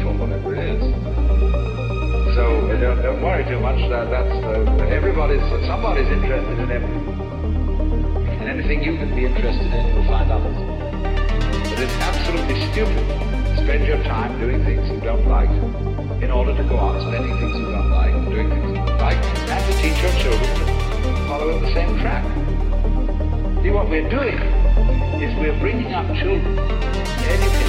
for whatever it is. So uh, don't, don't worry too much. That, that's uh, everybody's somebody's interested in everything. And anything you can be interested in, you'll find others. But it's absolutely stupid to spend your time doing things you don't like in order to go on spending things you don't like and doing things you don't like and to teach your children to follow the same track. See, what we're doing is we're bringing up children, educating